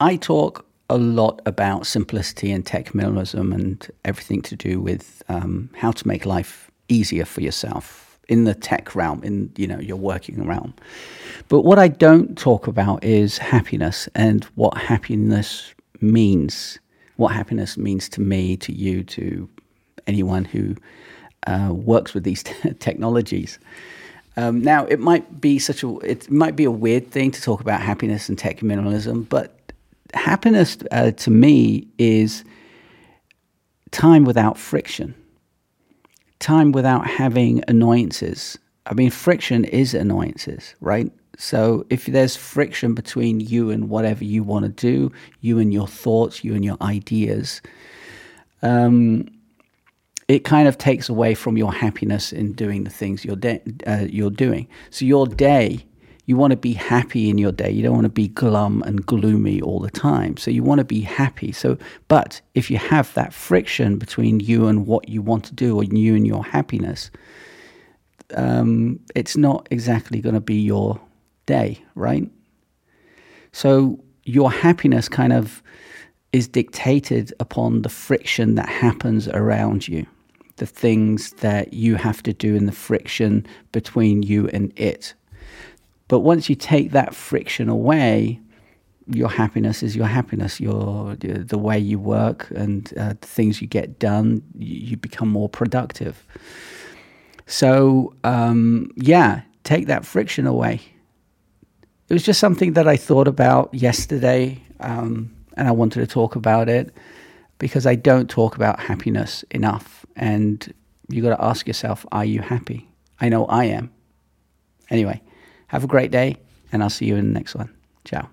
I talk a lot about simplicity and tech minimalism and everything to do with um, how to make life easier for yourself in the tech realm, in you know your working realm. But what I don't talk about is happiness and what happiness means. What happiness means to me, to you, to anyone who uh, works with these t- technologies. Um, now, it might be such a it might be a weird thing to talk about happiness and tech minimalism, but happiness uh, to me is time without friction, time without having annoyances. I mean, friction is annoyances, right? So if there's friction between you and whatever you want to do, you and your thoughts, you and your ideas, um, it kind of takes away from your happiness in doing the things you're de- uh, you're doing. So your day you want to be happy in your day. You don't want to be glum and gloomy all the time. So you want to be happy. So, but if you have that friction between you and what you want to do, or you and your happiness, um, it's not exactly going to be your day, right? So your happiness kind of is dictated upon the friction that happens around you, the things that you have to do in the friction between you and it. But once you take that friction away, your happiness is your happiness. Your the way you work and uh, the things you get done, you, become more productive. So um, yeah, take that friction away. It was just something that I thought about yesterday, um, and I wanted to talk about it because I don't talk about happiness enough. And you got to ask yourself, are you happy? I know I am. Anyway. Have a great day, and I'll see you in the next one. Ciao.